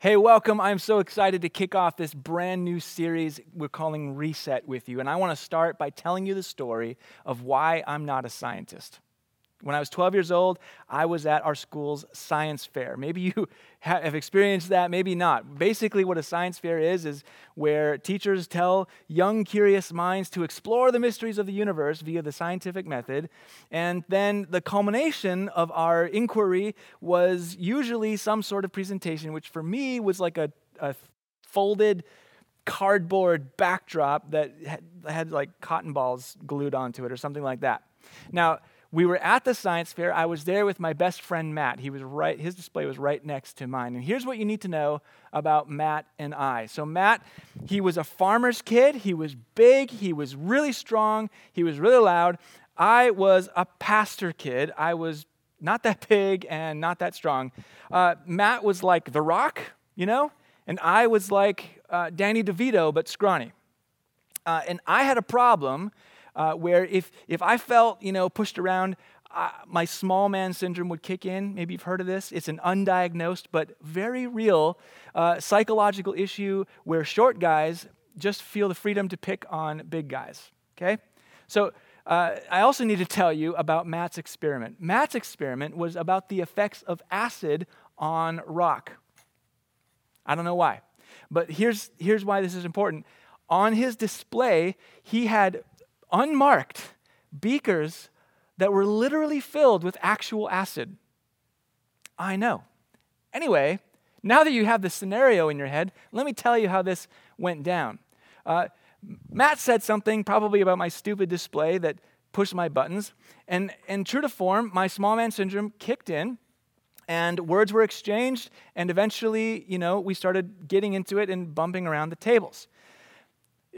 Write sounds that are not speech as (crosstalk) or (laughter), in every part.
Hey, welcome. I'm so excited to kick off this brand new series we're calling Reset with you. And I want to start by telling you the story of why I'm not a scientist. When I was 12 years old, I was at our school's science fair. Maybe you (laughs) have experienced that, maybe not. Basically, what a science fair is, is where teachers tell young, curious minds to explore the mysteries of the universe via the scientific method. And then the culmination of our inquiry was usually some sort of presentation, which for me was like a, a folded cardboard backdrop that had, had like cotton balls glued onto it or something like that. Now, we were at the science fair. I was there with my best friend Matt. He was right, his display was right next to mine. And here's what you need to know about Matt and I. So, Matt, he was a farmer's kid. He was big, he was really strong, he was really loud. I was a pastor kid. I was not that big and not that strong. Uh, Matt was like The Rock, you know? And I was like uh, Danny DeVito, but scrawny. Uh, and I had a problem uh, where if, if I felt, you know, pushed around, uh, my small man syndrome would kick in. Maybe you've heard of this. It's an undiagnosed but very real uh, psychological issue where short guys just feel the freedom to pick on big guys. Okay? So uh, I also need to tell you about Matt's experiment. Matt's experiment was about the effects of acid on rock. I don't know why, but here's, here's why this is important. On his display, he had unmarked beakers that were literally filled with actual acid. I know. Anyway, now that you have the scenario in your head, let me tell you how this went down. Uh, Matt said something probably about my stupid display that pushed my buttons, and, and true to form, my small man syndrome kicked in, and words were exchanged, and eventually, you know, we started getting into it and bumping around the tables.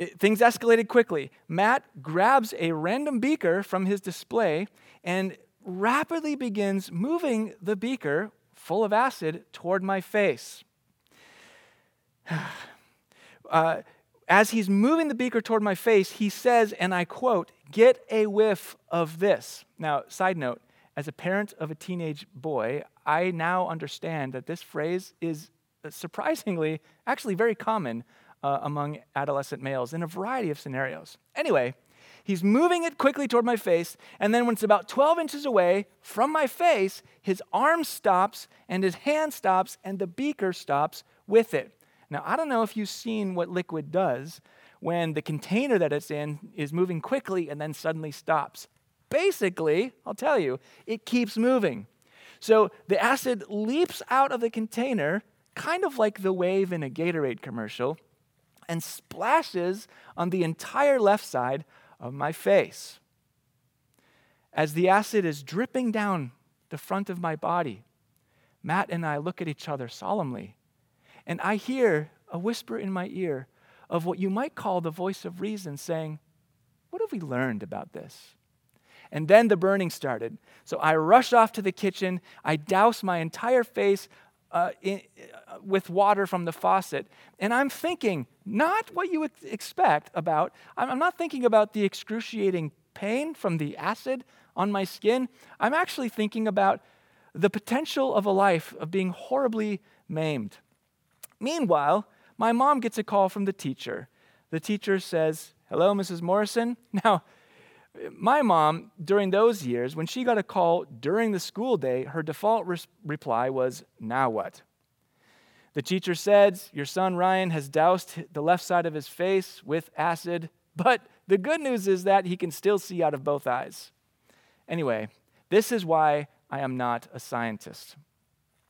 It, things escalated quickly. Matt grabs a random beaker from his display and rapidly begins moving the beaker full of acid toward my face. (sighs) uh, as he's moving the beaker toward my face, he says, and I quote, Get a whiff of this. Now, side note, as a parent of a teenage boy, I now understand that this phrase is surprisingly, actually very common uh, among adolescent males in a variety of scenarios. Anyway, he's moving it quickly toward my face, and then when it's about 12 inches away from my face, his arm stops and his hand stops and the beaker stops with it. Now, I don't know if you've seen what liquid does when the container that it's in is moving quickly and then suddenly stops. Basically, I'll tell you, it keeps moving. So the acid leaps out of the container, kind of like the wave in a Gatorade commercial, and splashes on the entire left side of my face. As the acid is dripping down the front of my body, Matt and I look at each other solemnly, and I hear a whisper in my ear of what you might call the voice of reason saying, What have we learned about this? And then the burning started. So I rush off to the kitchen. I douse my entire face uh, in, uh, with water from the faucet. And I'm thinking, not what you would expect about, I'm not thinking about the excruciating pain from the acid on my skin. I'm actually thinking about the potential of a life of being horribly maimed. Meanwhile, my mom gets a call from the teacher. The teacher says, Hello, Mrs. Morrison. (laughs) Now, my mom, during those years, when she got a call during the school day, her default re- reply was, Now what? The teacher said, Your son Ryan has doused the left side of his face with acid, but the good news is that he can still see out of both eyes. Anyway, this is why I am not a scientist.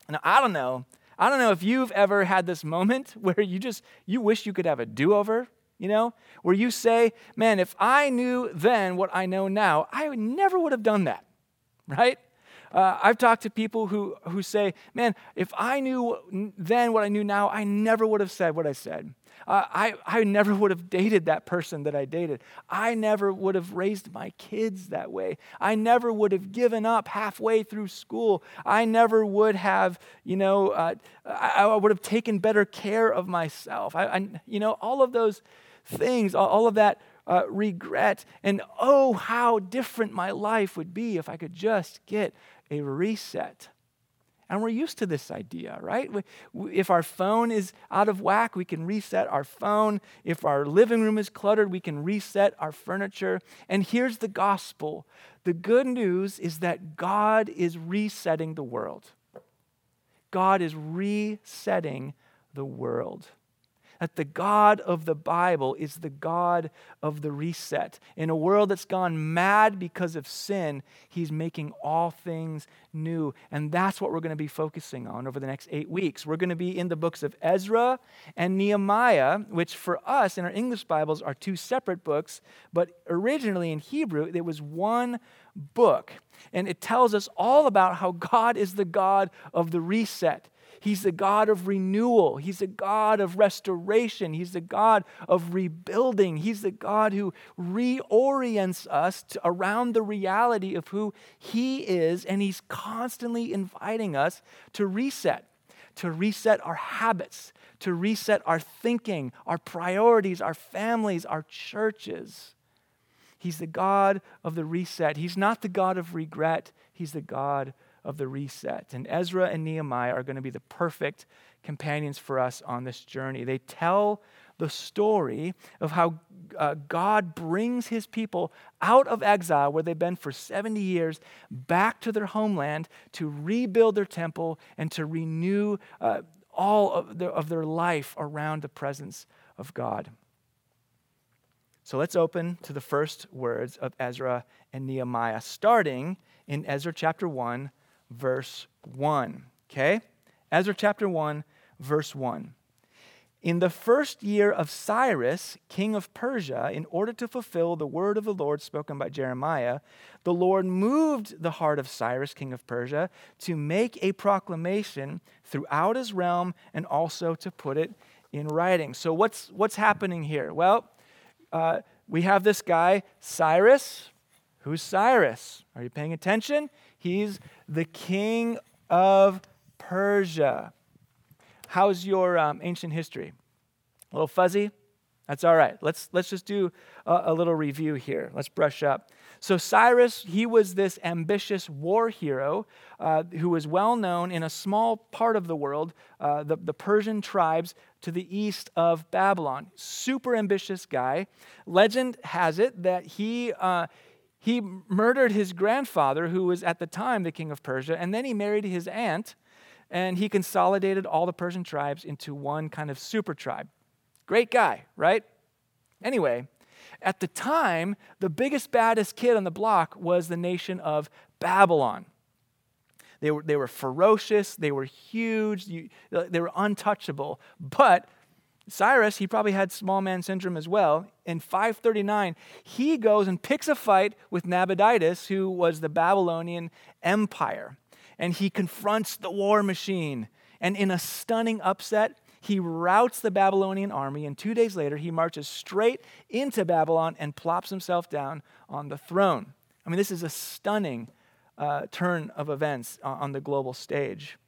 Now, I don't know. I don't know if you've ever had this moment (laughs) where you just you wish you could have a do-over you know, where you say, man, if I knew then what I know now, I never would have done that, (laughs) right? Uh, I've talked to people who, who say, man, if I knew then what I knew now, I never would have said what I said. Uh, I, I never would have dated that person that I dated. I never would have raised my kids that way. I never would have given up halfway through school. I never would have, you know, uh, I, I, would have taken better care of myself. I, I, you know, all of those things, all of that uh, regret. And oh, how different my life would be if I could just get a reset. And we're used to this idea, right? If our phone is out of whack, we can reset our phone. If our living room is cluttered, we can reset our furniture. And here's the gospel the good news is that God is resetting the world. God is resetting the world that the God of the Bible is the God of the reset. In a world that's gone mad because of sin, He's making all things new. And that's what we're going to be focusing on over the next eight weeks. We're going to be in the books of Ezra and Nehemiah, which for us in our English Bibles are two separate books, but originally in Hebrew, it was one book. And it tells us all about how God is the God of the reset. He's the God of renewal. He's the God of restoration. He's the God of rebuilding. He's the God who reorients us around the reality of who He is. And He's constantly inviting us to reset, to reset our habits, to reset our thinking, our priorities, our families, our churches. He's the God of the reset. He's not the God of regret. He's the God of the reset. And Ezra and Nehemiah are going to be the perfect companions for us on this journey. They tell the story of how uh, God brings his people out of exile, where they've been for 70 years, back to their homeland to rebuild their temple and to renew uh, all of their, of their life around the presence of God. So let's open to the first words of Ezra and Nehemiah, starting in Ezra chapter 1, verse 1. Okay? Ezra chapter 1, verse 1. In the first year of Cyrus, king of Persia, in order to fulfill the word of the Lord spoken by Jeremiah, the Lord moved the heart of Cyrus, king of Persia, to make a proclamation throughout his realm and also to put it in writing. So, what's, what's happening here? Well, uh, we have this guy, Cyrus. Who's Cyrus? Are you paying attention? He's the king of Persia. How's your um, ancient history? A little fuzzy? That's all right. Let's, let's just do a, a, little review here. Let's brush up. So, Cyrus, he was this ambitious war hero uh, who was well known in a small part of the world, uh, the, the Persian tribes to the east of Babylon. Super ambitious guy. Legend has it that he, uh, he murdered his grandfather, who was at the time the king of Persia, and then he married his aunt, and he consolidated all the Persian tribes into one kind of super tribe. Great guy, right? Anyway, at the time, the biggest, baddest kid on the block was the nation of Babylon. They were, they were ferocious, they were huge, they were untouchable. But Cyrus, he probably had small man syndrome as well. In 539, he goes and picks a fight with Nabonidus, who was the Babylonian Empire. And he confronts the war machine. And in a stunning upset, he routs the Babylonian army. And two days later, he marches straight into Babylon and plops himself down on the throne. I mean, this is a stunning uh, turn of events on the global stage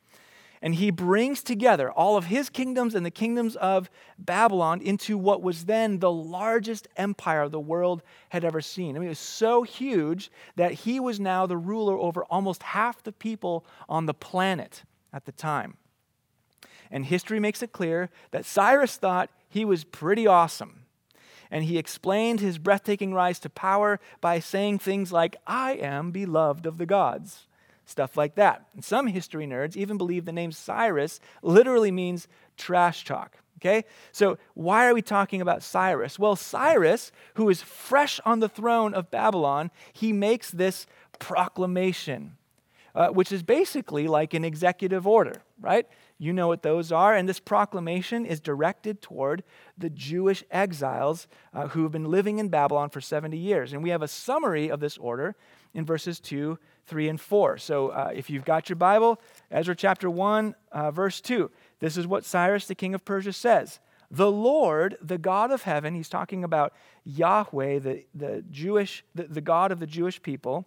and he brings together all of his kingdoms and the kingdoms of Babylon into what was then the largest empire the world had ever seen. I mean, it was so huge that he was now the ruler over almost half the people on the planet at the time. And history makes it clear that Cyrus thought he was pretty awesome. And he explained his breathtaking rise to power by saying things like, I am beloved of the gods stuff like that. And some history nerds even believe the name Cyrus literally means trash talk. Okay? So, why are we talking about Cyrus? Well, Cyrus, who is fresh on the throne of Babylon, he makes this proclamation, uh, which is basically like an executive order, right? You know what those are. And this proclamation is directed toward the Jewish exiles uh, who have been living in Babylon for 70 years. And we have a summary of this order in verses 2 3 and 4. So uh, if you've got your Bible, Ezra chapter 1, uh, verse 2, this is what Cyrus, the king of Persia, says. The Lord, the God of heaven, he's talking about Yahweh, the, the Jewish, the, the God of the Jewish people.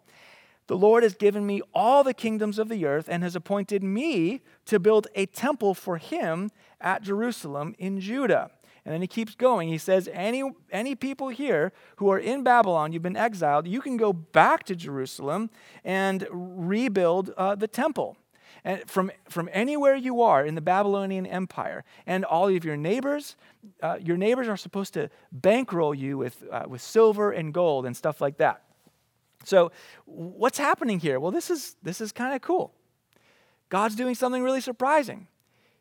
The Lord has given me all the kingdoms of the earth and has appointed me to build a temple for him at Jerusalem in Judah. And then he keeps going. He says, any, any people here who are in Babylon, you've been exiled, you can go back to Jerusalem and rebuild uh, the temple. and from, from anywhere you are in the Babylonian Empire, and all of your neighbors, uh, your neighbors are supposed to bankroll you with, uh, with silver and gold and stuff like that. So, what's happening here? Well, this is, this is kind of cool. God's doing something really surprising.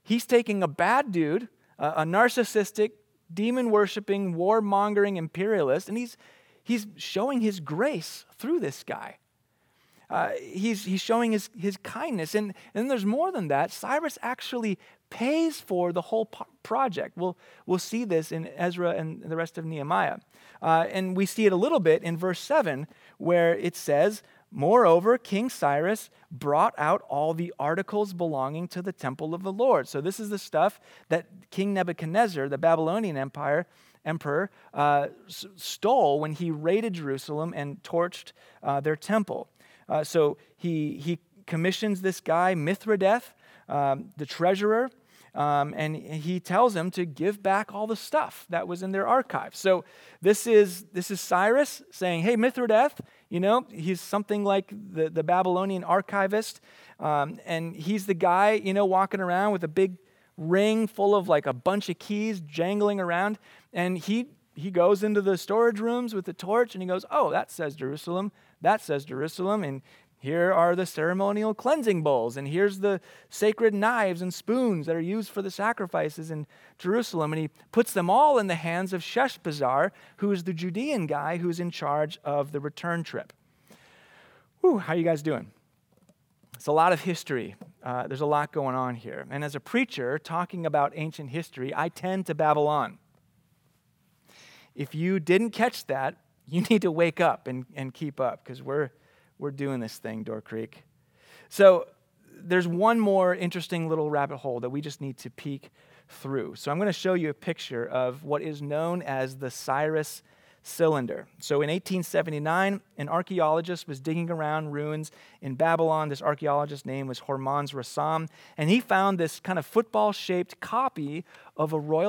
He's taking a bad dude, a, narcissistic, demon worshiping, war mongering imperialist, and he's, he's showing his grace through this guy. Uh, he's, he's showing his, his kindness. And, and there's more than that. Cyrus actually pays for the whole project. We'll, we'll see this in Ezra and the rest of Nehemiah. Uh, and we see it a little bit in verse 7, where it says, Moreover, King Cyrus brought out all the articles belonging to the temple of the Lord. So, this is the stuff that King Nebuchadnezzar, the Babylonian Empire, emperor, uh, s- stole when he raided Jerusalem and torched uh, their temple. Uh, so, he, he commissions this guy, Mithredath, um, the treasurer, um, and he tells him to give back all the stuff that was in their archives. So this is this is Cyrus saying, "Hey, Mithredath, you know he's something like the, the Babylonian archivist, um, and he's the guy you know walking around with a big ring full of like a bunch of keys jangling around, and he." He goes into the storage rooms with the torch and he goes, Oh, that says Jerusalem. That says Jerusalem. And here are the ceremonial cleansing bowls, and here's the sacred knives and spoons that are used for the sacrifices in Jerusalem. And he puts them all in the hands of Sheshbazzar, who is the Judean guy who's in charge of the return trip. Whew, how you guys doing? It's a lot of history. Uh, there's a lot going on here. And as a preacher talking about ancient history, I tend to babble on. If you didn't catch that, you need to wake up and, and keep up because we're we're doing this thing, Door Creek. So there's one more interesting little rabbit hole that we just need to peek through. So I'm going to show you a picture of what is known as the Cyrus cylinder. So in 1879, an archaeologist was digging around ruins in Babylon. This archaeologist's name was Hormuzd Rassam, and he found this kind of football shaped copy of a royal